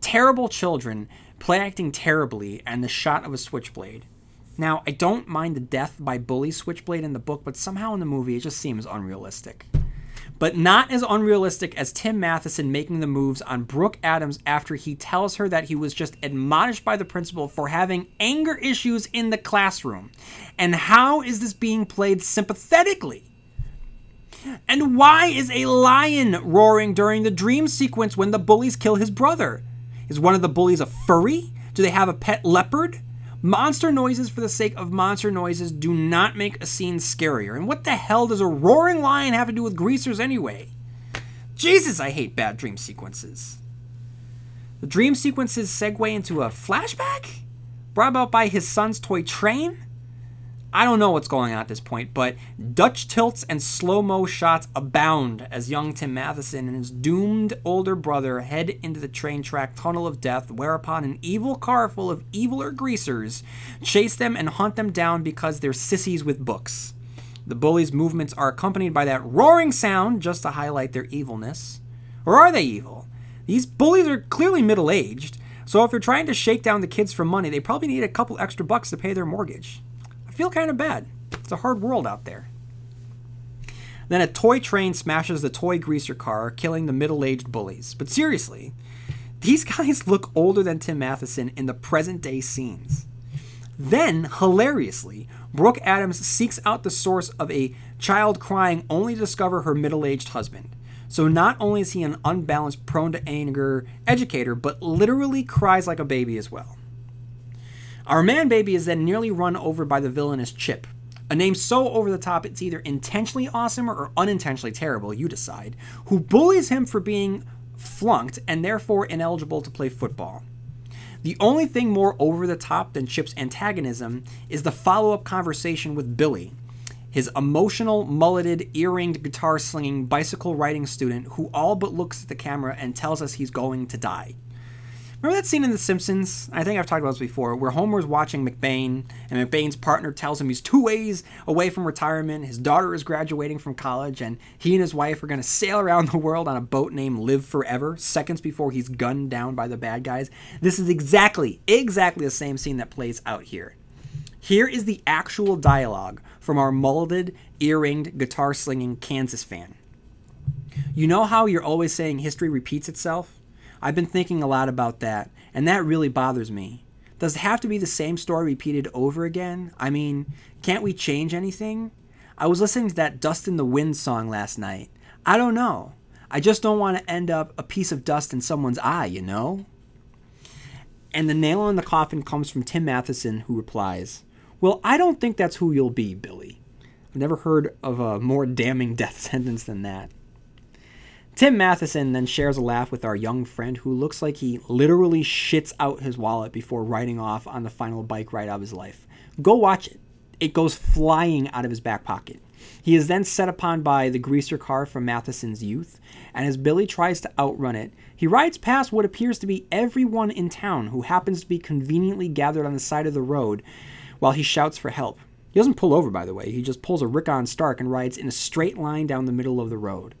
terrible children play acting terribly and the shot of a switchblade. Now, I don't mind the death by bully switchblade in the book, but somehow in the movie it just seems unrealistic but not as unrealistic as Tim Matheson making the moves on Brooke Adams after he tells her that he was just admonished by the principal for having anger issues in the classroom. And how is this being played sympathetically? And why is a lion roaring during the dream sequence when the bullies kill his brother? Is one of the bullies a furry? Do they have a pet leopard? Monster noises for the sake of monster noises do not make a scene scarier. And what the hell does a roaring lion have to do with greasers anyway? Jesus, I hate bad dream sequences. The dream sequences segue into a flashback brought about by his son's toy train? I don't know what's going on at this point, but Dutch tilts and slow mo shots abound as young Tim Matheson and his doomed older brother head into the train track tunnel of death, whereupon an evil car full of eviler greasers chase them and hunt them down because they're sissies with books. The bullies' movements are accompanied by that roaring sound just to highlight their evilness. Or are they evil? These bullies are clearly middle aged, so if they're trying to shake down the kids for money, they probably need a couple extra bucks to pay their mortgage. I feel kind of bad. It's a hard world out there. Then a toy train smashes the toy greaser car, killing the middle aged bullies. But seriously, these <laughs> guys look older than Tim Matheson in the present day scenes. Then, hilariously, Brooke Adams seeks out the source of a child crying only to discover her middle aged husband. So not only is he an unbalanced, prone to anger educator, but literally cries like a baby as well. Our man baby is then nearly run over by the villainous Chip. A name so over the top it's either intentionally awesome or unintentionally terrible, you decide, who bullies him for being flunked and therefore ineligible to play football. The only thing more over the top than Chip's antagonism is the follow up conversation with Billy, his emotional, mulleted, earringed, guitar slinging, bicycle riding student who all but looks at the camera and tells us he's going to die. Remember that scene in The Simpsons? I think I've talked about this before, where Homer's watching McBain, and McBain's partner tells him he's two ways away from retirement. His daughter is graduating from college, and he and his wife are going to sail around <laughs> the world on a boat named Live Forever, seconds before he's gunned down by the bad guys. This is exactly, exactly the same scene that plays out here. Here is the actual dialogue from our molded, earringed, guitar slinging Kansas fan. You know how you're always saying history repeats itself? I've been thinking a lot about that, and that really bothers me. Does it have to be the same story repeated over again? I mean, can't we change anything? I was listening to that Dust in the Wind song last night. I don't know. I just don't want to end up a piece of dust in someone's eye, you know? And the nail in the coffin comes from Tim Matheson, who replies, Well, I don't think that's who you'll be, Billy. I've never heard of a more damning death <laughs> sentence than that. Tim Matheson then shares a laugh with our young friend who looks like he literally shits out his wallet before riding off on the final bike ride of his life. Go watch it. it goes flying out of his back pocket. He is then set upon by the greaser car from Matheson's youth, and as Billy tries to outrun it, he rides past what appears to be everyone in town who happens to be conveniently gathered on the side of the road while he shouts for help. He doesn't pull over, by the way. He just pulls a Rickon Stark and rides in a straight line down the middle of the road.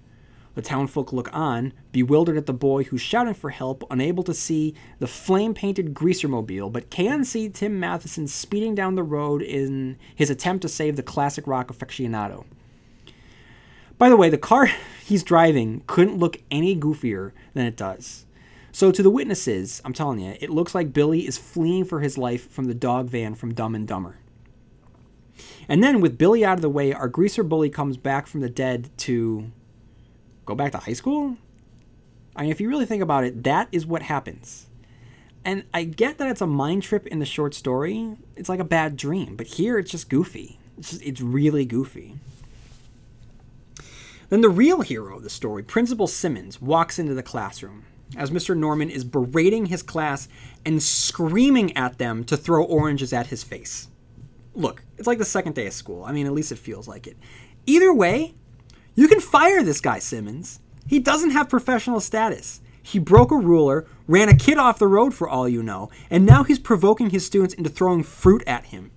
The townfolk look on, bewildered at the boy who's shouting for help, unable to see the flame painted greaser mobile, but can see Tim Matheson speeding down the road in his attempt to save the classic rock aficionado. By the way, the car <laughs> he's driving couldn't look any goofier than it does. So, to the witnesses, I'm telling you, it looks like Billy is fleeing for his life from the dog van from Dumb and Dumber. And then, with Billy out of the way, our greaser bully comes back from the dead to go back to high school? I mean, if you really think about it, that is what happens. And I get that it's a mind trip in the short story. It's like a bad dream, but here it's just goofy. It's, just, it's really goofy. Then the real hero of the story, Principal Simmons, walks into the classroom as Mr. Norman is berating his class and screaming at them to throw oranges at his face. Look, it's like the second day of school. I mean, at least it feels like it. Either way, you can fire this guy, Simmons. He doesn't have professional status. He broke a ruler, ran a kid off the road for all you know, and now he's provoking his students into throwing fruit at him.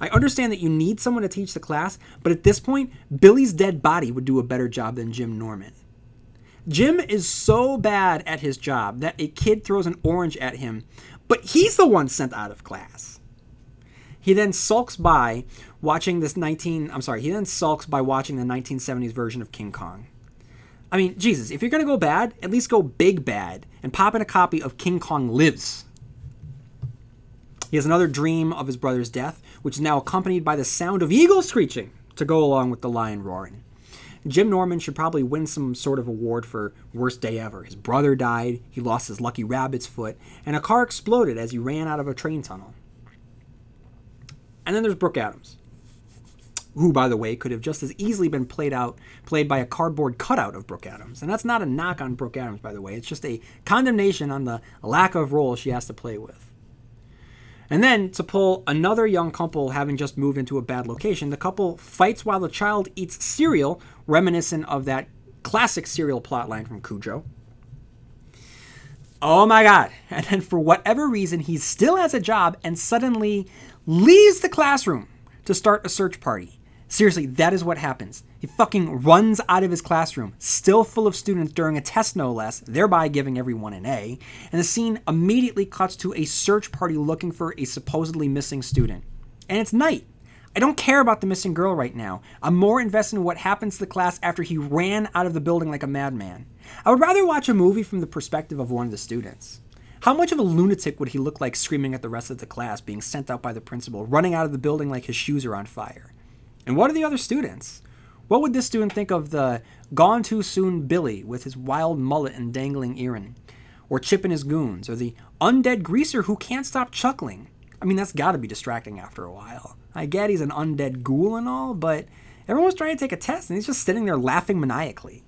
I understand that you need someone to teach the class, but at this point, Billy's dead body would do a better job than Jim Norman. Jim is so bad at his job that a kid throws an orange at him, but he's the one sent out of class. He then sulks by watching this 19 I'm sorry, he then sulks by watching the 1970s version of King Kong. I mean, Jesus, if you're going to go bad, at least go big bad and pop in a copy of King Kong Lives. He has another dream of his brother's death, which is now accompanied by the sound of eagles screeching to go along with the lion roaring. Jim Norman should probably win some sort of award for worst day ever. His brother died, he lost his lucky rabbit's foot, and a car exploded as he ran out of a train tunnel. And then there's Brooke Adams who, by the way, could have just as easily been played out played by a cardboard cutout of Brooke Adams. And that's not a knock on Brooke Adams, by the way. It's just a condemnation on the lack of role she has to play with. And then to pull another young couple having just moved into a bad location, the couple fights while the child eats cereal, reminiscent of that classic cereal plotline from Cujo. Oh my god. <laughs> And then for whatever reason, he still has a job and suddenly leaves the classroom to start a search party. Seriously, that is what happens. He fucking runs out of his classroom, still full of students during a test no less, thereby giving everyone an A, and the scene immediately cuts to a search party looking for a supposedly missing student. And it's night. I don't care about the missing girl right now. I'm more invested in what happens to the class after he ran out of the building like a madman. I would rather watch a movie from the perspective of one of the students. How much of a lunatic would he look like screaming at the rest of the class, being sent out by the principal, running out of the building like his shoes are on fire? And what are the other students? What would this student think of the gone too soon Billy with his wild mullet and dangling earring? Or Chip and his goons? Or the undead greaser who can't stop chuckling? I mean, that's gotta be distracting after a while. I get he's an undead ghoul and all, but everyone's trying to take a test and he's just sitting there laughing maniacally.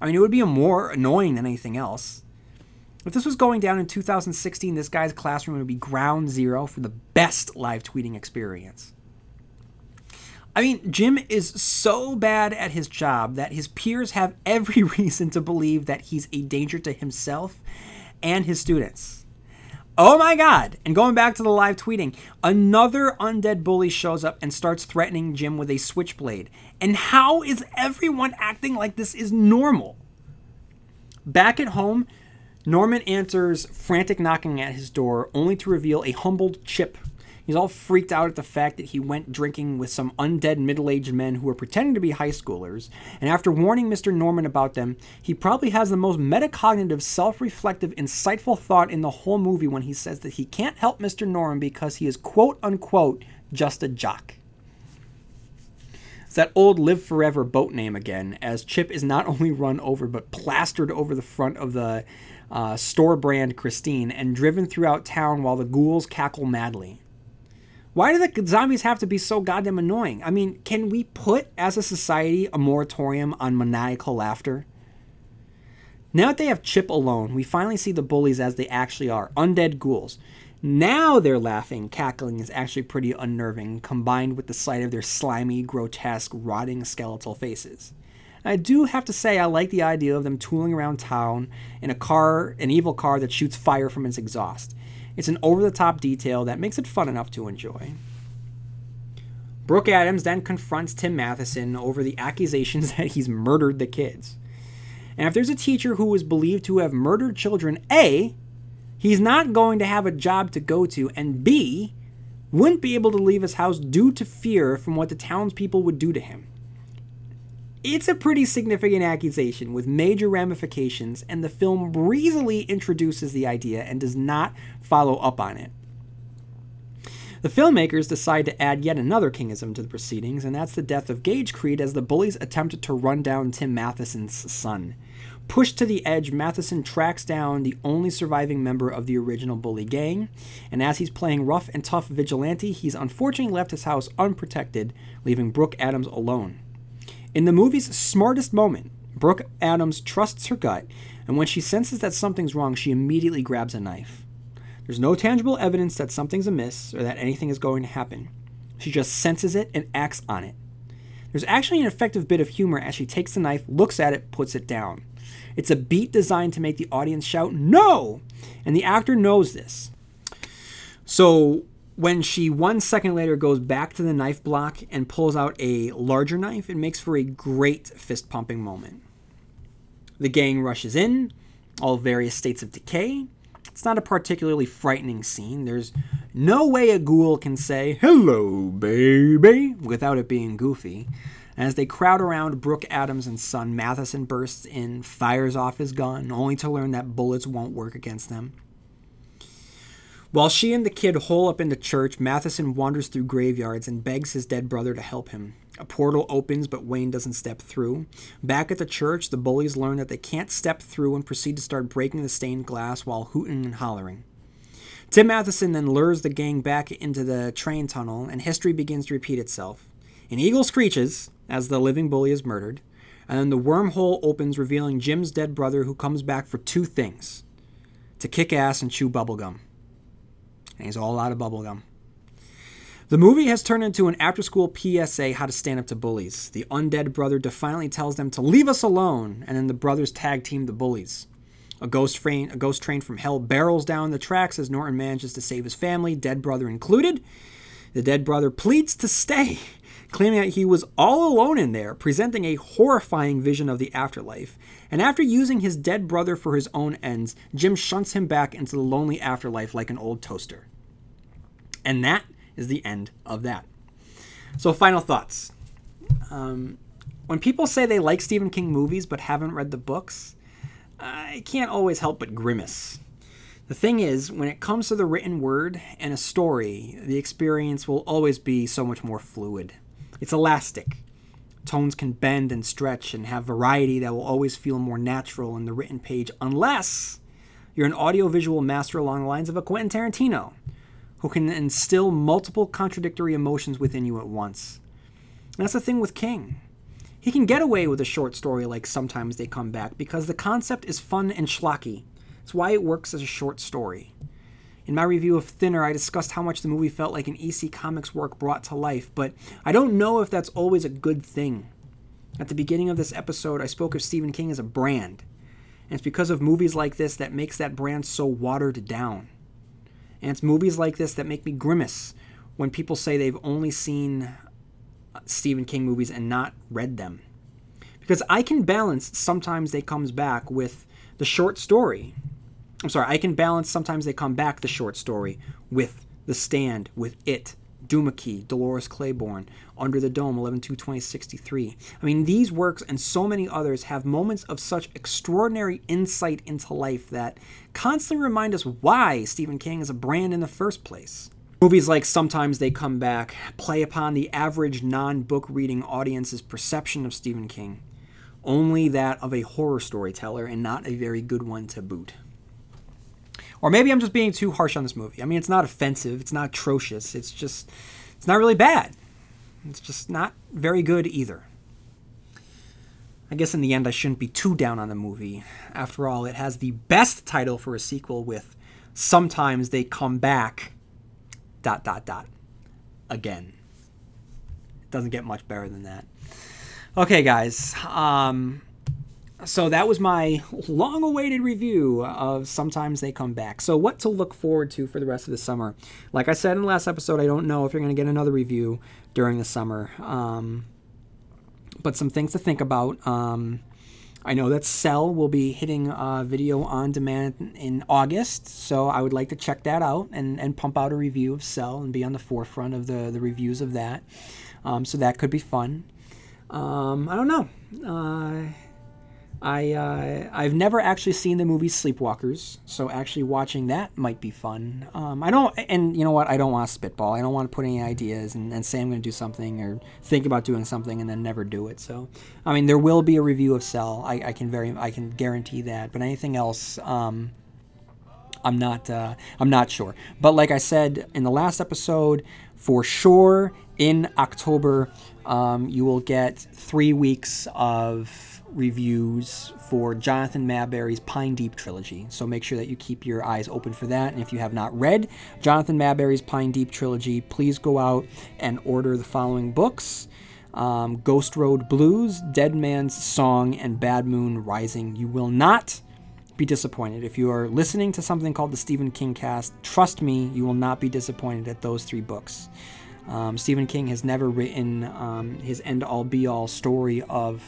I mean, it would be more annoying than anything else. If this was going down in 2016, this guy's classroom would be ground zero for the best live tweeting experience. I mean, Jim is so bad at his job that his peers have every <laughs> reason to believe that he's a danger to himself and his students. Oh my god! And going back to the live tweeting, another undead bully shows up and starts threatening Jim with a switchblade. And how is everyone acting like this is normal? Back at home, Norman answers frantic knocking at his door, only to reveal a humbled Chip He's all freaked out at the fact that he went drinking with some undead middle aged men who were pretending to be high schoolers. And after warning Mr. Norman about them, he probably has the most metacognitive, self reflective, insightful thought in the whole movie when he says that he can't help Mr. Norman because he is quote unquote just a jock. It's that old Live Forever boat name again, as Chip is not only run over but plastered over the front of the uh, store brand Christine and driven throughout town while the ghouls cackle madly. Why do the zombies have to be so goddamn annoying? I mean, can we put, as a society, a moratorium on maniacal laughter? Now that they have Chip alone, we finally see the bullies as they actually are undead ghouls. Now their laughing, cackling is actually pretty unnerving, combined with the sight of their slimy, grotesque, rotting skeletal faces. I do have to say I like the idea of them tooling around town in a car, an evil car that shoots fire from its exhaust. It's an over the top detail that makes it fun enough to enjoy. Brooke Adams then confronts Tim Matheson over the accusations <laughs> that he's murdered the kids. And if there's a teacher who is believed to have murdered children, A, he's not going to have a job to go to, and B, wouldn't be able to leave his house due to fear from what the townspeople would do to him. It's a pretty significant accusation with major ramifications, and the film breezily introduces the idea and does not follow up on it. The filmmakers decide to add yet another kingism to the proceedings, and that's the death of Gage Creed as the bullies attempted to run down Tim Matheson's son. Pushed to the edge, Matheson tracks down the only surviving member of the original bully gang, and as he's playing rough and tough vigilante, he's unfortunately left his house unprotected, leaving Brooke Adams alone. In the movie's smartest moment, Brooke Adams trusts her gut, and when she senses that something's wrong, she immediately grabs a knife. There's no tangible evidence that something's amiss or that anything is going to happen. She just senses it and acts on it. There's actually an effective bit of humor as she takes the knife, looks at it, puts it down. It's a beat designed to make the audience shout, No! And the actor knows this. So when she one second later goes back to the knife block and pulls out a larger knife, it makes for a great fist pumping moment. The gang rushes in, all various states of decay. It's not a particularly frightening scene. There's no way a ghoul can say, Hello, baby, without it being goofy. As they crowd around Brooke Adams and son, Matheson bursts in, fires off his gun, only to learn that bullets won't work against them. While she and the kid hole up in the church, Matheson wanders through graveyards and begs his dead brother to help him. A portal opens, but Wayne doesn't step through. Back at the church, the bullies learn that they can't step through and proceed to start breaking the stained glass while hooting and hollering. Tim Matheson then lures the gang back into the train tunnel, and history begins to repeat itself. An eagle screeches as the living bully is murdered, and then the wormhole opens, revealing Jim's dead brother, who comes back for two things to kick ass and chew bubblegum and he's all out of bubblegum. The movie has turned into an after school PSA how to stand up to bullies. The undead brother defiantly tells them to leave us alone, and then the brothers tag team the bullies. A ghost train, a ghost train from hell barrels down the tracks as Norton manages to save his family, dead brother included. The dead brother pleads to stay, <laughs> claiming that he was all alone in there, presenting a horrifying vision of the afterlife. And after using his dead brother for his own ends, Jim shunts him back into the lonely afterlife like an old toaster. And that is the end of that. So, final thoughts. Um, when people say they like Stephen King movies but haven't read the books, I can't always help but grimace. The thing is, when it comes to the written word and a story, the experience will always be so much more fluid. It's elastic. Tones can bend and stretch and have variety that will always feel more natural in the written page, unless you're an audiovisual master along the lines of a Quentin Tarantino, who can instill multiple contradictory emotions within you at once. And that's the thing with King. He can get away with a short story like Sometimes They Come Back because the concept is fun and schlocky. It's why it works as a short story. In my review of Thinner, I discussed how much the movie felt like an EC Comics work brought to life, but I don't know if that's always a good thing. At the beginning of this episode, I spoke of Stephen King as a brand, and it's because of movies like this that makes that brand so watered down. And it's movies like this that make me grimace when people say they've only seen Stephen King movies and not read them. Because I can balance sometimes they comes back with the short story. I'm sorry, I can balance sometimes they come back the short story with The Stand, with It, Duma-Key, Dolores Claiborne, Under the Dome, 11 2063. I mean, these works and so many others have moments of such extraordinary insight into life that constantly remind us why Stephen King is a brand in the first place. Movies like Sometimes They Come Back play upon the average non book reading audience's perception of Stephen King, only that of a horror storyteller and not a very good one to boot. Or maybe I'm just being too harsh on this movie. I mean, it's not offensive, it's not atrocious, it's just, it's not really bad. It's just not very good either. I guess in the end, I shouldn't be too down on the movie. After all, it has the best title for a sequel with sometimes they come back. Dot dot dot. Again. It doesn't get much better than that. Okay, guys. Um, so that was my long awaited review of Sometimes They Come Back. So, what to look forward to for the rest of the summer? Like I said in the last episode, I don't know if you're going to get another review during the summer. Um, but some things to think about. Um, I know that Cell will be hitting a video on demand in August, so I would like to check that out and, and pump out a review of Cell and be on the forefront of the, the reviews of that. Um, so that could be fun. Um, I don't know. Uh, I uh, I've never actually seen the movie Sleepwalkers, so actually watching that might be fun. Um, I don't, and you know what? I don't want to spitball. I don't want to put any ideas and, and say I'm going to do something or think about doing something and then never do it. So, I mean, there will be a review of Cell. I, I can very I can guarantee that. But anything else, um, I'm not uh, I'm not sure. But like I said in the last episode, for sure in October, um, you will get three weeks of reviews for Jonathan Maberry's Pine Deep trilogy. So make sure that you keep your eyes open for that. And if you have not read Jonathan Maberry's Pine Deep trilogy, please go out and order the following books. Um, Ghost Road Blues, Dead Man's Song, and Bad Moon Rising. You will not be disappointed. If you are listening to something called the Stephen King cast, trust me, you will not be disappointed at those three books. Um, Stephen King has never written um, his end all be all story of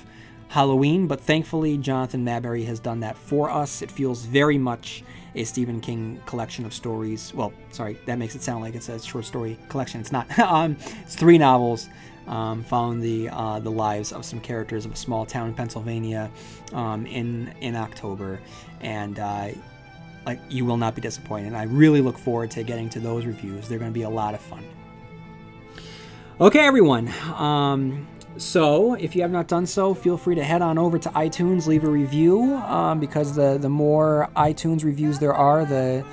Halloween, but thankfully Jonathan Maberry has done that for us. It feels very much a Stephen King collection of stories. Well, sorry, that makes it sound like it's a short story collection. It's not. <laughs> um, it's three novels um, following the uh, the lives of some characters of a small town in Pennsylvania um, in in October, and. Uh, like you will not be disappointed. I really look forward to getting to those reviews. They're going to be a lot of fun. Okay, everyone. Um, so, if you have not done so, feel free to head on over to iTunes, leave a review, um, because the, the more iTunes reviews there are, the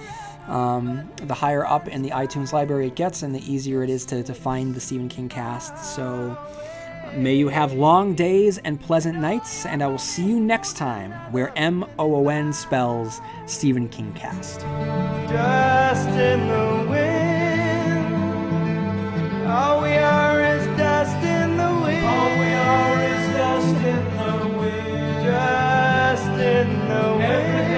um, the higher up in the iTunes library it gets, and the easier it is to, to find the Stephen King cast. So, may you have long days and pleasant nights, and I will see you next time where M O O N spells Stephen King cast. Just in the wind, oh, we are. No the.